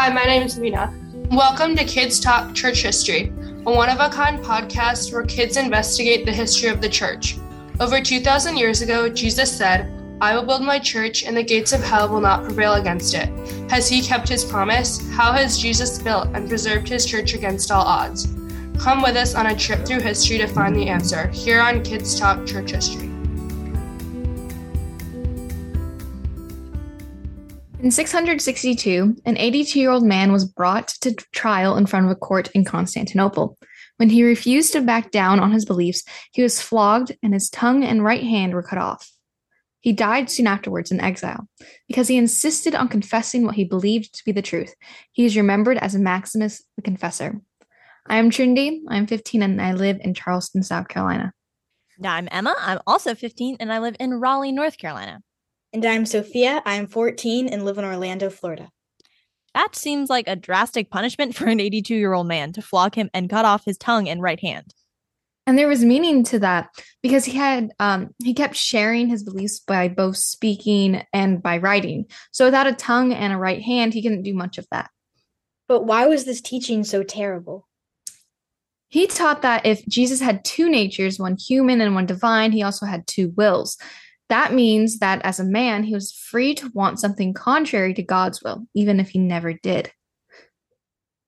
Hi, my name is Mina. Welcome to Kids Talk Church History, a one of a kind podcast where kids investigate the history of the church. Over 2,000 years ago, Jesus said, I will build my church, and the gates of hell will not prevail against it. Has he kept his promise? How has Jesus built and preserved his church against all odds? Come with us on a trip through history to find the answer here on Kids Talk Church History. In 662, an 82 year old man was brought to trial in front of a court in Constantinople. When he refused to back down on his beliefs, he was flogged and his tongue and right hand were cut off. He died soon afterwards in exile because he insisted on confessing what he believed to be the truth. He is remembered as Maximus the Confessor. I am Trinity. I'm 15 and I live in Charleston, South Carolina. Now I'm Emma. I'm also 15 and I live in Raleigh, North Carolina. And I'm Sophia. I'm 14 and live in Orlando, Florida. That seems like a drastic punishment for an 82 year old man to flog him and cut off his tongue and right hand. And there was meaning to that because he had um, he kept sharing his beliefs by both speaking and by writing. So without a tongue and a right hand, he couldn't do much of that. But why was this teaching so terrible? He taught that if Jesus had two natures, one human and one divine, he also had two wills. That means that as a man, he was free to want something contrary to God's will, even if he never did.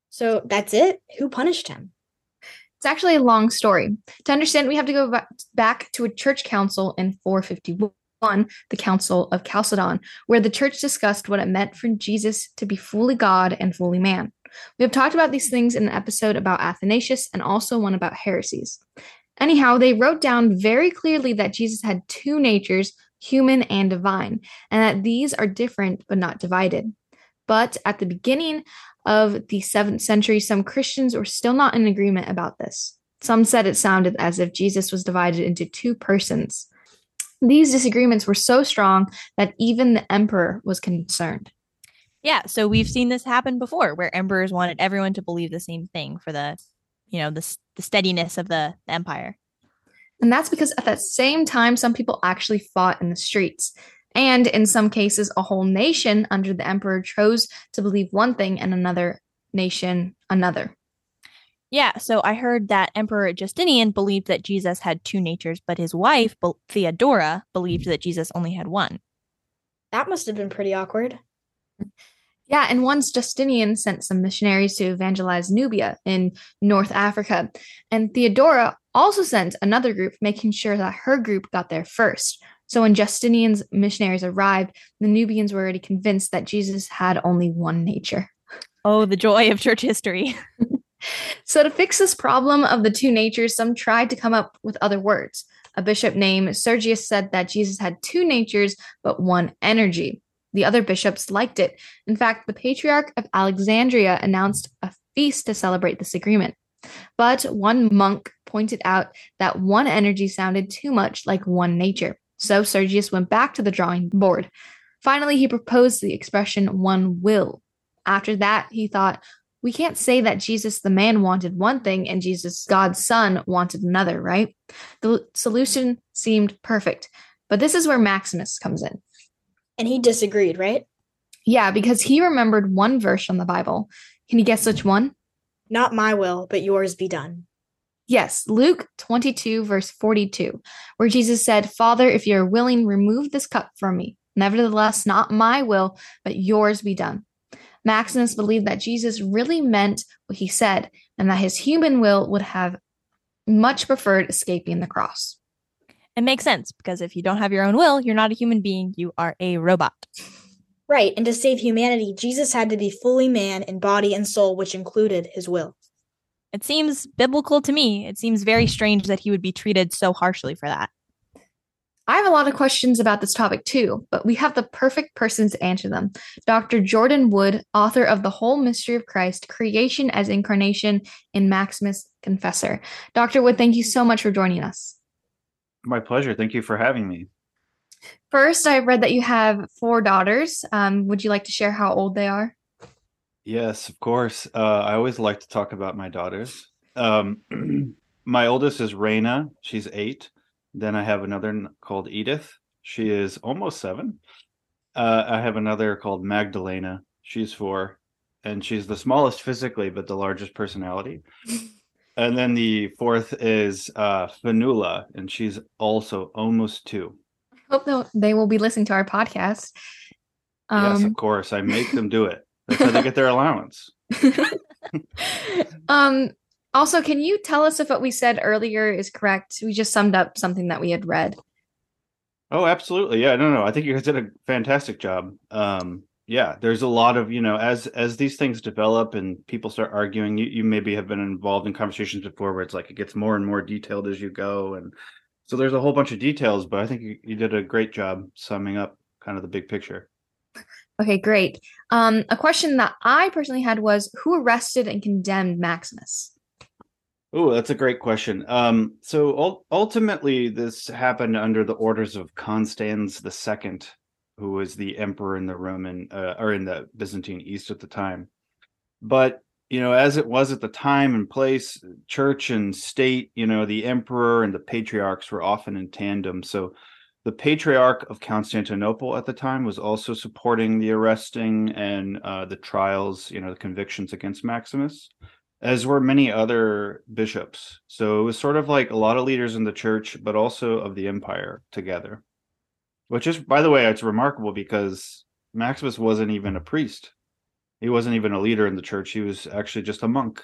So that's it? Who punished him? It's actually a long story. To understand, we have to go back to a church council in 451, the Council of Chalcedon, where the church discussed what it meant for Jesus to be fully God and fully man. We have talked about these things in an episode about Athanasius and also one about heresies. Anyhow, they wrote down very clearly that Jesus had two natures, human and divine, and that these are different but not divided. But at the beginning of the 7th century, some Christians were still not in agreement about this. Some said it sounded as if Jesus was divided into two persons. These disagreements were so strong that even the emperor was concerned. Yeah, so we've seen this happen before where emperors wanted everyone to believe the same thing for the you know the, the steadiness of the, the empire and that's because at that same time some people actually fought in the streets and in some cases a whole nation under the emperor chose to believe one thing and another nation another yeah, so I heard that Emperor Justinian believed that Jesus had two natures, but his wife, Theodora, believed that Jesus only had one. That must have been pretty awkward. Yeah, and once Justinian sent some missionaries to evangelize Nubia in North Africa, and Theodora also sent another group, making sure that her group got there first. So when Justinian's missionaries arrived, the Nubians were already convinced that Jesus had only one nature. Oh, the joy of church history. so to fix this problem of the two natures, some tried to come up with other words. A bishop named Sergius said that Jesus had two natures, but one energy. The other bishops liked it. In fact, the Patriarch of Alexandria announced a feast to celebrate this agreement. But one monk pointed out that one energy sounded too much like one nature. So Sergius went back to the drawing board. Finally, he proposed the expression one will. After that, he thought, we can't say that Jesus the man wanted one thing and Jesus God's son wanted another, right? The solution seemed perfect. But this is where Maximus comes in. And he disagreed, right? Yeah, because he remembered one verse from the Bible. Can you guess which one? Not my will, but yours be done. Yes, Luke 22, verse 42, where Jesus said, Father, if you are willing, remove this cup from me. Nevertheless, not my will, but yours be done. Maximus believed that Jesus really meant what he said, and that his human will would have much preferred escaping the cross. It makes sense because if you don't have your own will, you're not a human being, you are a robot. Right, and to save humanity, Jesus had to be fully man in body and soul, which included his will. It seems biblical to me. It seems very strange that he would be treated so harshly for that. I have a lot of questions about this topic too, but we have the perfect person to answer them. Dr. Jordan Wood, author of The Whole Mystery of Christ Creation as Incarnation in Maximus Confessor. Dr. Wood, thank you so much for joining us. My pleasure. Thank you for having me. First, I read that you have four daughters. Um, would you like to share how old they are? Yes, of course. Uh, I always like to talk about my daughters. Um, my oldest is Raina. She's eight. Then I have another called Edith. She is almost seven. Uh, I have another called Magdalena. She's four. and she's the smallest physically, but the largest personality. and then the fourth is uh, Fanula, and she's also almost two. I Hope they'll- be listening to our podcast. yes, Um, of course. I make them do it. That's how they get their allowance. um, also, can you tell us if what we said earlier is correct? We just summed up something that we had read. Oh, absolutely. Yeah, no, no. I think you guys did a fantastic job. Um, yeah, there's a lot of, you know, as as these things develop and people start arguing, you, you maybe have been involved in conversations before where it's like it gets more and more detailed as you go. And so there's a whole bunch of details, but I think you, you did a great job summing up kind of the big picture. Okay, great. Um, a question that I personally had was who arrested and condemned Maximus? Oh, that's a great question. Um, so ul- ultimately, this happened under the orders of Constans II, who was the emperor in the Roman uh, or in the Byzantine East at the time. But you know, as it was at the time and place, church and state, you know, the emperor and the patriarchs were often in tandem. So the patriarch of Constantinople at the time was also supporting the arresting and uh, the trials, you know, the convictions against Maximus as were many other bishops. So it was sort of like a lot of leaders in the church, but also of the empire together. Which is, by the way, it's remarkable because Maximus wasn't even a priest. He wasn't even a leader in the church. He was actually just a monk.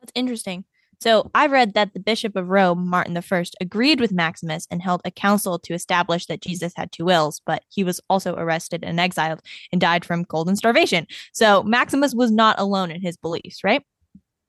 That's interesting. So I read that the Bishop of Rome, Martin I, agreed with Maximus and held a council to establish that Jesus had two wills, but he was also arrested and exiled and died from cold and starvation. So Maximus was not alone in his beliefs, right?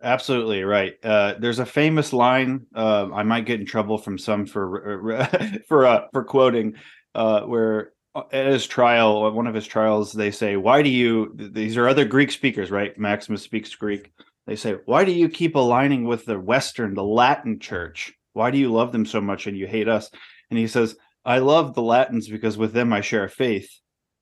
Absolutely right. Uh, there's a famous line. Uh, I might get in trouble from some for for uh, for quoting, uh, where at his trial, one of his trials, they say, "Why do you?" These are other Greek speakers, right? Maximus speaks Greek. They say, "Why do you keep aligning with the Western, the Latin Church? Why do you love them so much and you hate us?" And he says, "I love the Latins because with them I share a faith,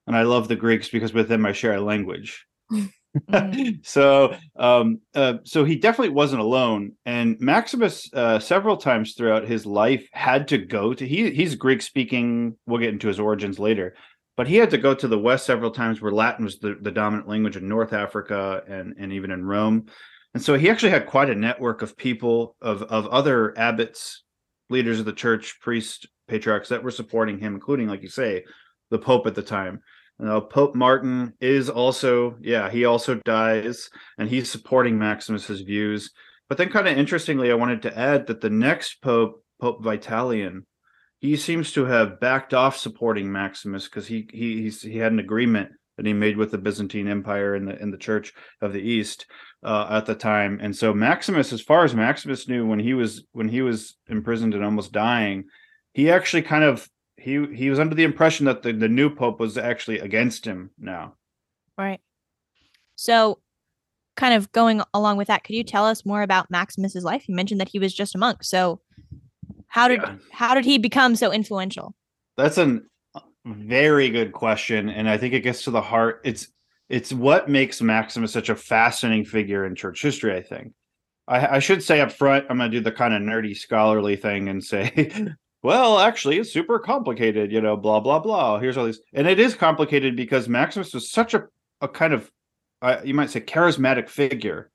and I love the Greeks because with them I share a language." so um uh, so he definitely wasn't alone and maximus uh, several times throughout his life had to go to he he's greek speaking we'll get into his origins later but he had to go to the west several times where latin was the, the dominant language in north africa and and even in rome and so he actually had quite a network of people of of other abbots leaders of the church priests patriarchs that were supporting him including like you say the pope at the time uh, Pope Martin is also, yeah, he also dies, and he's supporting Maximus's views. But then, kind of interestingly, I wanted to add that the next pope, Pope Vitalian, he seems to have backed off supporting Maximus because he he he's, he had an agreement that he made with the Byzantine Empire and the in the Church of the East uh, at the time. And so Maximus, as far as Maximus knew, when he was when he was imprisoned and almost dying, he actually kind of he he was under the impression that the, the new pope was actually against him now. Right. So, kind of going along with that, could you tell us more about Maximus's life? You mentioned that he was just a monk. So, how did Yeah. how did he become so influential? That's a uh, very good question, and I think it gets to the heart. It's it's what makes Maximus such a fascinating figure in church history. I think. I, I should say up front, I'm going to do the kind of nerdy scholarly thing and say, well, actually, it's super complicated. You know, blah blah blah. Here's all these, and it is complicated because Maximus was such a a kind of, uh, you might say, charismatic figure.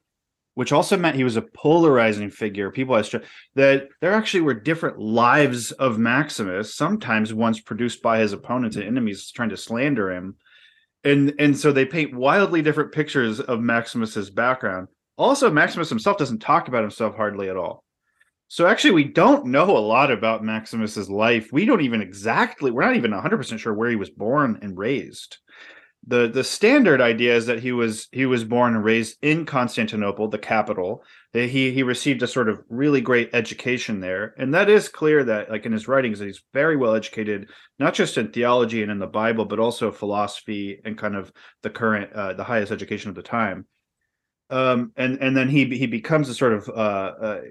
Which also meant he was a polarizing figure. People had that there actually were different lives of Maximus, sometimes ones produced by his opponents and enemies trying to slander him. And and so they paint wildly different pictures of Maximus's background. Also, Maximus himself doesn't talk about himself hardly at all. So actually, we don't know a lot about Maximus's life. We don't even exactly. We're not even 100% sure where he was born and raised. The the standard idea is that he was he was born and raised in Constantinople, the capital. That he he received a sort of really great education there, and that is clear that like in his writings that he's very well educated, not just in theology and in the Bible, but also philosophy and kind of the current uh, the highest education of the time um and and then he he becomes a sort of uh, uh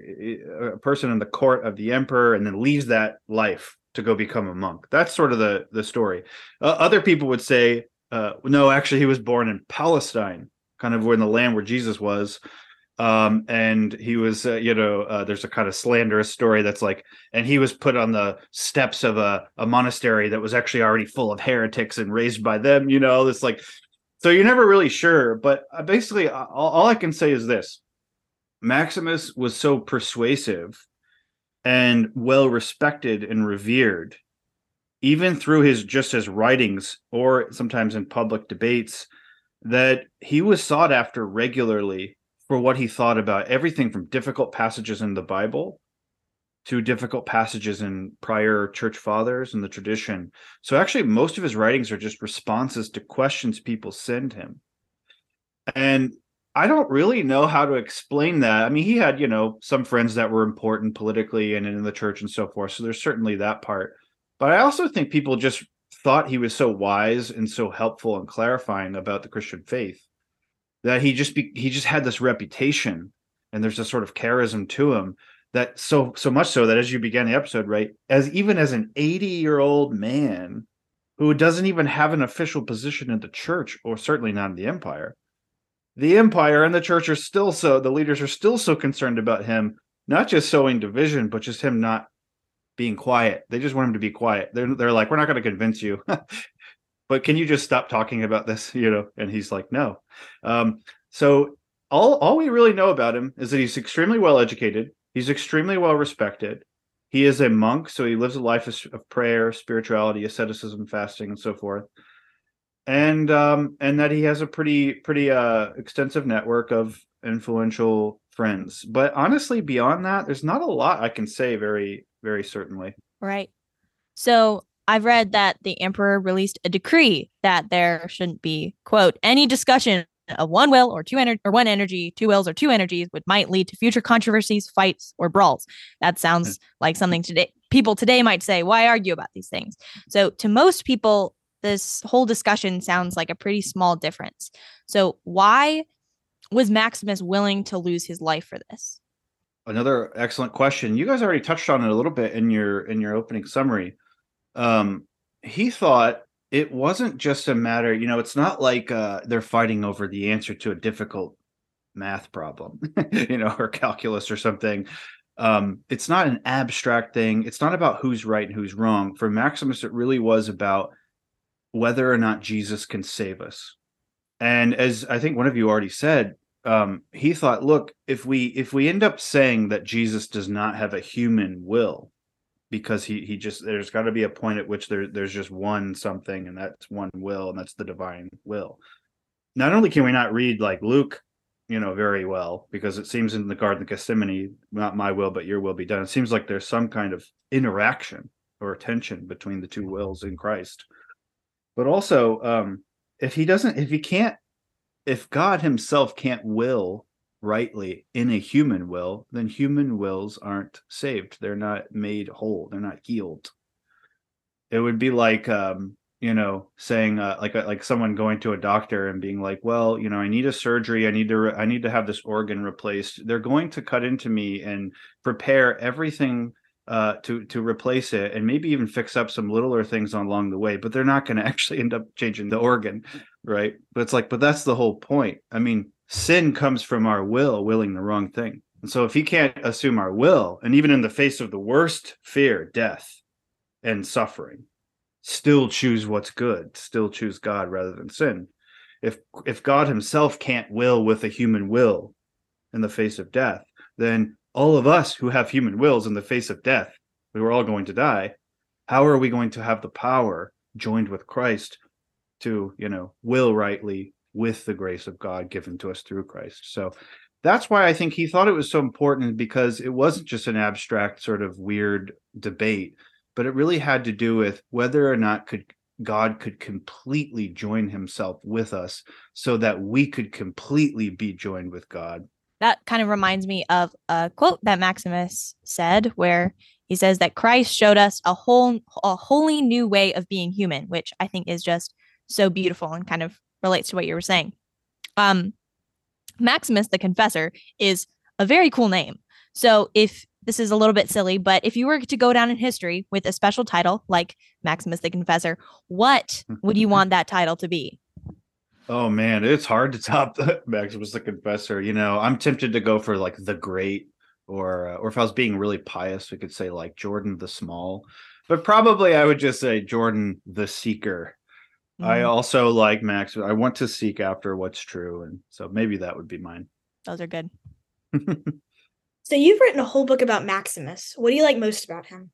a person in the court of the emperor and then leaves that life to go become a monk. That's sort of the the story. Uh, other people would say uh no actually he was born in palestine kind of in the land where jesus was. Um and he was uh, you know uh, there's a kind of slanderous story that's like and he was put on the steps of a, a monastery that was actually already full of heretics and raised by them you know it's like so you're never really sure. But uh, basically, all, all I can say is this: Maximus was so persuasive and well respected and revered, even through his just his writings or sometimes in public debates, that he was sought after regularly for what he thought about everything from difficult passages in the Bible to difficult passages in prior church fathers and the tradition. So actually most of his writings are just responses to questions people send him. And I don't really know how to explain that. I mean, he had, you know, some friends that were important politically and in the church and so forth. So there's certainly that part. But I also think people just thought he was so wise and so helpful and clarifying about the Christian faith that he just be, he just had this reputation and there's a sort of charism to him that so so much so that as you began the episode right as even as an 80 year old man who doesn't even have an official position in the church or certainly not in the empire the empire and the church are still so the leaders are still so concerned about him not just sowing division but just him not being quiet. They just want him to be quiet. They're, they're like we're not going to convince you. But can you just stop talking about this you know? And he's like no. Um, so all all we really know about him is that he's extremely well educated He's extremely well respected. He is a monk, so he lives a life of, prayer, spirituality, asceticism, fasting, and so forth. And um, and that he has a pretty pretty uh, extensive network of influential friends. But honestly, beyond that, there's not a lot I can say very very certainly. Right. So I've read that the emperor released a decree that there shouldn't be quote any discussion of one will or two energy or one energy, two wills or two energies, which might lead to future controversies, fights, or brawls. That sounds like something today people today might say, why argue about these things? So to most people, this whole discussion sounds like a pretty small difference. So why was Maximus willing to lose his life for this? Another excellent question. You guys already touched on it a little bit in your in your opening summary. Um, he thought it wasn't just a matter, you know, it's not like uh, they're fighting over the answer to a difficult math problem, you know, or calculus or something. Um, it's not an abstract thing. It's not about who's right and who's wrong. For Maximus, it really was about whether or not Jesus can save us. And as I think one of you already said, um, he thought, look, if we if we end up saying that Jesus does not have a human will, because he he just there's got to be a point at which there there's just one something and that's one will and that's the divine will. Not only can we not read like luke you know very well because it seems in the garden of gethsemane not my will but your will be done it seems like there's some kind of interaction or tension between the two wills in christ. But also um if he doesn't if he can't if god himself can't will rightly in a human will, then human wills aren't saved. They're not made whole. They're not healed. It would be like, um, you know, saying uh, like like someone going to a doctor and being like, "Well, you know, I need a surgery. I need to re- I need to have this organ replaced." They're going to cut into me and prepare everything uh, to to replace it and maybe even fix up some littler things along the way, but they're not going to actually end up changing the organ, right? But it's like, but that's the whole point. I mean, sin comes from our will willing the wrong thing. And so if he can't assume our will, and even in the face of the worst fear, death and suffering, still choose what's good, still choose God rather than sin. If if God himself can't will with a human will in the face of death, then all of us who have human wills in the face of death, we were all going to die. How are we going to have the power joined with Christ to, you know, will rightly with the grace of God given to us through Christ. So that's why I think he thought it was so important because it wasn't just an abstract sort of weird debate, but it really had to do with whether or not could God could completely join himself with us so that we could completely be joined with God. That kind of reminds me of a quote that Maximus said where he says that Christ showed us a whole a wholly new way of being human, which I think is just so beautiful and kind of relates to what you were saying. Um, Maximus the Confessor is a very cool name. So if this is a little bit silly, but if you were to go down in history with a special title like Maximus the Confessor, what would you want that title to be? Oh man, it's hard to top the Maximus the Confessor. You know, I'm tempted to go for like the Great, or uh, or if I was being really pious, we could say like Jordan the Small, but probably I would just say Jordan the Seeker I Mhm. also like Max. I want to seek after what's true, and so maybe that would be mine. Those are good. So you've written a whole book about Maximus. What do you like most about him?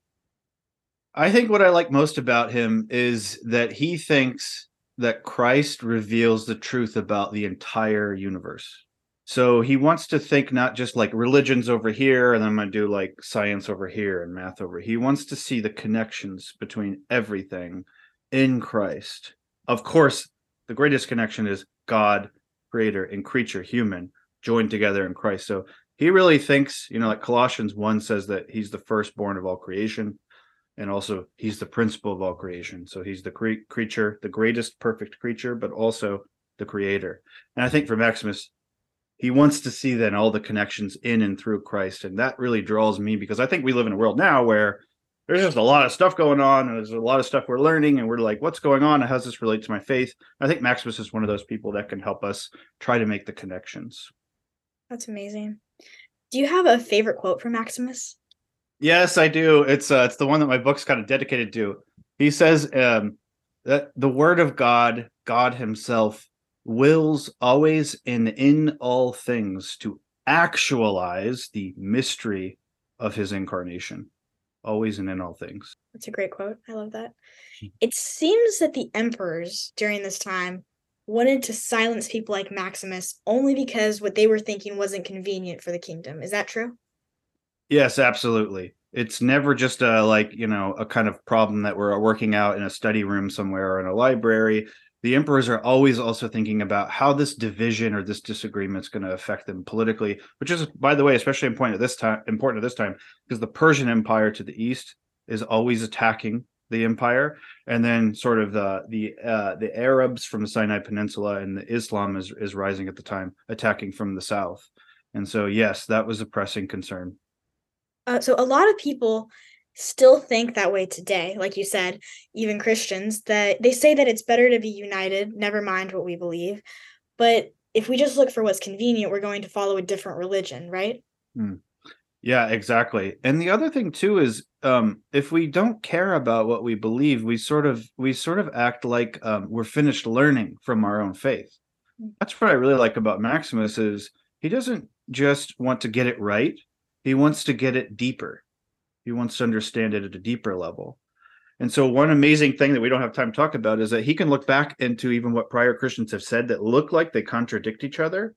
I think what I like most about him is that he thinks that Christ reveals the truth about the entire universe. So he wants to think not just like religions over here, and I'm going to do like science over here and math over. He wants to see the connections between everything in Christ. Of course, the greatest connection is God, creator, and creature, human, joined together in Christ. So he really thinks, you know, like Colossians 1 says that he's the firstborn of all creation and also he's the principle of all creation. So he's the cre- creature the greatest perfect creature but also the creator. And i think for maximus he wants to see then all the connections in and through christ. And that really draws me because i think we live in a world now where there's just a lot of stuff going on and there's a lot of stuff we're learning and we're like what's going on and how does this relate to my faith i think maximus is one of those people that can help us try to make the connections That's amazing. Do you have a favorite quote from Maximus? Yes, I do. It's uh, it's the one that my book's kind of dedicated to. He says um, that the word of God, God Himself, wills always and in all things to actualize the mystery of His incarnation, always and in all things. That's a great quote. I love that. Hmm. It seems that the emperors during this time wanted to silence people like Maximus only because what they were thinking wasn't convenient for the kingdom. Is that true? Yes, absolutely. It's never just a like you know a kind of problem that we're working out in a study room somewhere or in a library. The emperors are always also thinking about how this division or this disagreement is going to affect them politically, which is, by the way, especially important at this time. Important at this time because the Persian Empire to the east is always attacking the empire, and then sort of the the uh, the Arabs from the Sinai Peninsula and the Islam is is rising at the time, attacking from the south. And so, yes, that was a pressing concern. Uh, so a lot of people still think that way today, like you said, even Christians, that they say that it's better to be united, never mind what we believe. But if we just look for what's convenient, we're going to follow a different religion, right? Yeah, exactly. And the other thing too is um if we don't care about what we believe, we sort of we sort of act like um we're finished learning from our own faith. Mm. That's what I really like about Maximus is he doesn't just want to get it right, he wants to get it deeper. He wants to understand it at a deeper level. And so one amazing thing that we don't have time to talk about is that he can look back into even what prior Christians have said that look like they contradict each other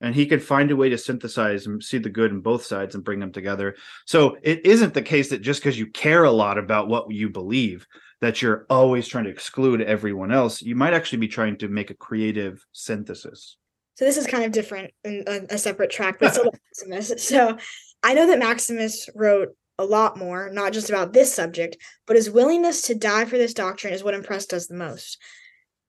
and he can find a way to synthesize and see the good in both sides and bring them together. So it isn't the case that just because you care a lot about what you believe that you're always trying to exclude everyone else. You might actually be trying to make a creative synthesis. So this is kind of different in a, a separate track, but still Maximus. So I know that Maximus wrote a lot more, not just about this subject, but his willingness to die for this doctrine is what impressed us the most.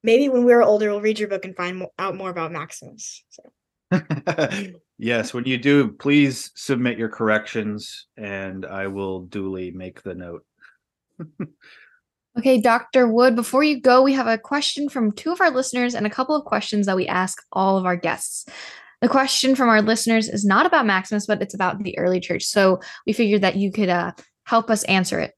Maybe when we're older, we'll read your book and find mo- out more about Maximus. So. yes, when you do, please submit your corrections and I will duly make the note. Okay, Dr. Wood, before you go, we have a question from two of our listeners and a couple of questions that we ask all of our guests. The question from our listeners is not about Maximus, but it's about the early church. So we figured that you could uh, help us answer it.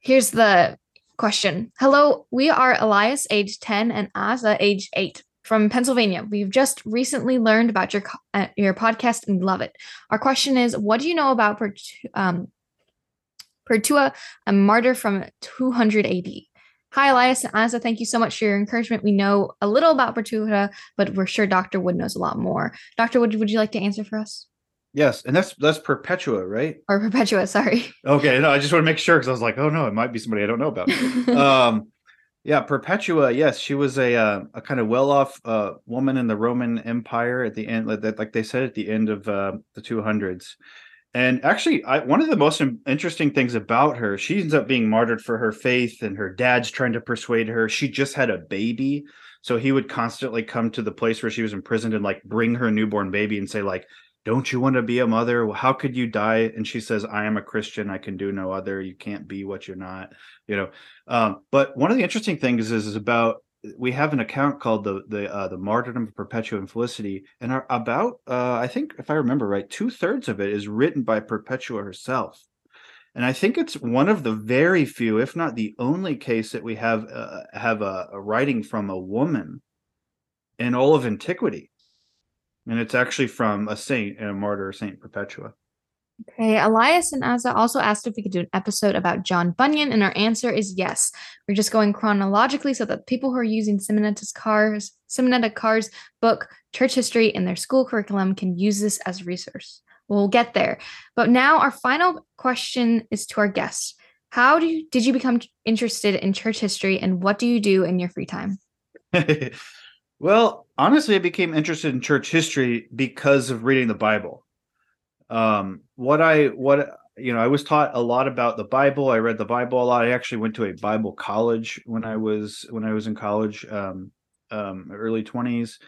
Here's the question Hello, we are Elias, age 10, and Asa, age 8 from Pennsylvania. We've just recently learned about your uh, your podcast and love it. Our question is, what do you know about Pertu- um, Pertua, a martyr from 200 AD? Hi, Elias and Asa. Thank you so much for your encouragement. We know a little about Pertua, but we're sure Dr. Wood knows a lot more. Dr. Wood, would you like to answer for us? Yes, and that's that's Perpetua, right? Or Perpetua, sorry. Okay, no, I just want to make sure because I was like, oh no, it might be somebody I don't know about. um yeah perpetua yes she was a uh, a kind of well-off uh woman in the roman empire at the end like, like they said at the end of uh, the 200s and actually I, one of the most interesting things about her she ends up being martyred for her faith and her dad's trying to persuade her. She just had a baby so he would constantly come to the place where she was imprisoned and like bring her newborn baby and say like don't you want to be a mother? How could you die? And she says i am a christian. I can do no other. You can't be what you're not you know? Um, but one of the interesting things is, is about we have an account called the the uh, the martyrdom of Perpetua and Felicity, and about uh, I think if I remember right, two thirds of it is written by Perpetua herself, and I think it's one of the very few, if not the only case that we have uh, have a, a writing from a woman in all of antiquity, and it's actually from a saint and a martyr, Saint Perpetua. Okay, Elias and Asa also asked if we could do an episode about John Bunyan, and our answer is yes. We're just going chronologically so that people who are using Simonetta Carr's Simonetta Carr's book Church History in their school curriculum can use this as a resource. We'll get there. But now our final question is to our guests. How do you, did you become interested in church history and what do you do in your free time? well, honestly, I became interested in church history because of reading the Bible um, what I what you know, I was taught a lot about the Bible. I read the Bible a lot. I actually went to a Bible college when I was when I was in college, um, um, early twenties,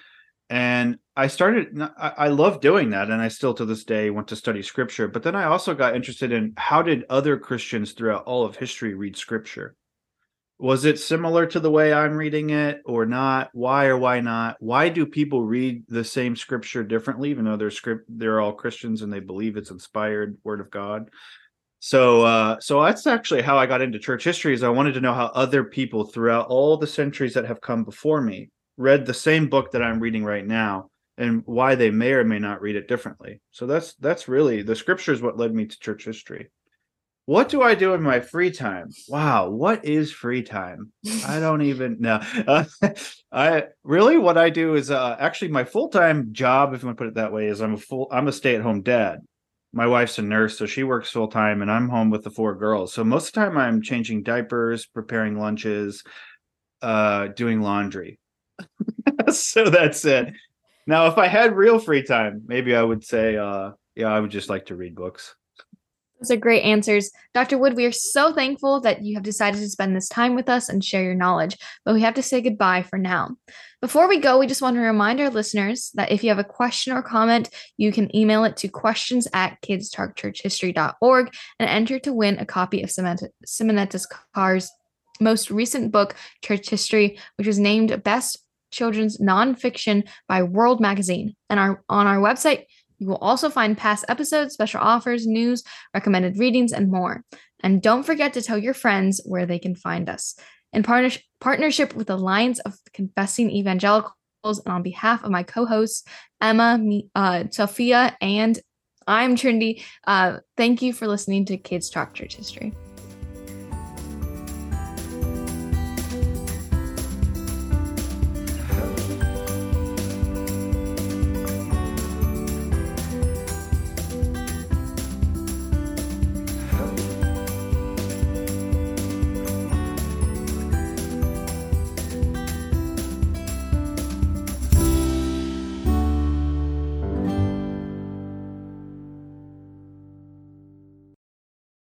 and I started. I, I love doing that, and I still to this day want to study Scripture. But then I also got interested in how did other Christians throughout all of history read Scripture, was it similar to the way I'm reading it or not? Why or why not? Why do people read the same scripture differently, even though they're script they're all Christians and they believe it's inspired word of God? So uh so that's actually how I got into church history is I wanted to know how other people throughout all the centuries that have come before me read the same book that I'm reading right now and why they may or may not read it differently. So that's that's really the scripture is what led me to church history. What do I do in my free time? Wow, what is free time? I don't even know. Uh, I really what I do is uh, actually my full time job, if you want to put it that way, is I'm a full I'm a stay at home dad. My wife's a nurse, so she works full time, and I'm home with the four girls. So most of the time, I'm changing diapers, preparing lunches, uh, doing laundry. so that's it. Now, if I had real free time, maybe I would say, uh, yeah, I would just like to read books. Those are great answers. Dr. Wood, we are so thankful that you have decided to spend this time with us and share your knowledge, but we have to say goodbye for now. Before we go, we just want to remind our listeners that if you have a question or comment, you can email it to questions at kidstalkchurchhistory.org and enter to win a copy of Simonetta Carr's most recent book, Church History, which was named Best Children's Nonfiction by World Magazine. And our on our website, you will also find past episodes, special offers, news, recommended readings, and more. And don't forget to tell your friends where they can find us. In partner- partnership with Alliance of Confessing Evangelicals, and on behalf of my co hosts, Emma, uh, Sophia, and I'm Trinity, uh, thank you for listening to Kids Talk Church History.